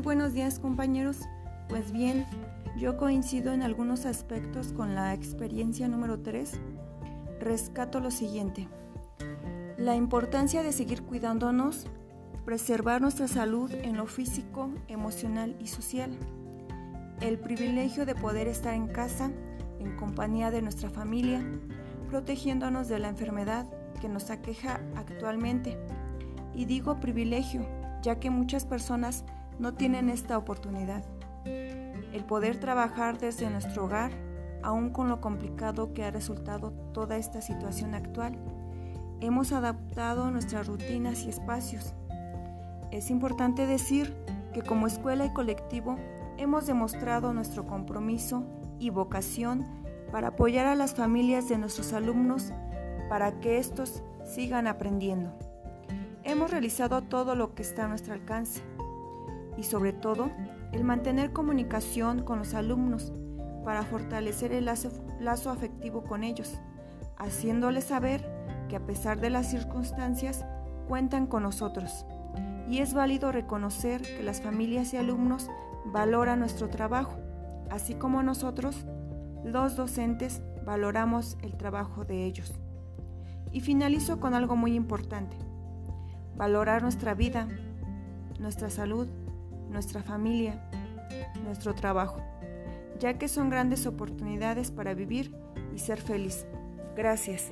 buenos días compañeros. Pues bien, yo coincido en algunos aspectos con la experiencia número 3. Rescato lo siguiente. La importancia de seguir cuidándonos, preservar nuestra salud en lo físico, emocional y social. El privilegio de poder estar en casa, en compañía de nuestra familia, protegiéndonos de la enfermedad que nos aqueja actualmente. Y digo privilegio, ya que muchas personas no tienen esta oportunidad. El poder trabajar desde nuestro hogar, aun con lo complicado que ha resultado toda esta situación actual, hemos adaptado nuestras rutinas y espacios. Es importante decir que como escuela y colectivo hemos demostrado nuestro compromiso y vocación para apoyar a las familias de nuestros alumnos para que estos sigan aprendiendo. Hemos realizado todo lo que está a nuestro alcance y sobre todo el mantener comunicación con los alumnos para fortalecer el lazo, afectivo con ellos, haciéndoles saber que a pesar de las circunstancias cuentan con nosotros. Y es válido reconocer que las familias y alumnos valoran nuestro trabajo, así como nosotros, los docentes, valoramos el trabajo de ellos. Y finalizo con algo muy importante, valorar nuestra vida, nuestra salud, nuestra familia, nuestro trabajo, ya que son grandes oportunidades para vivir y ser feliz. Gracias.